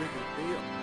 Activities we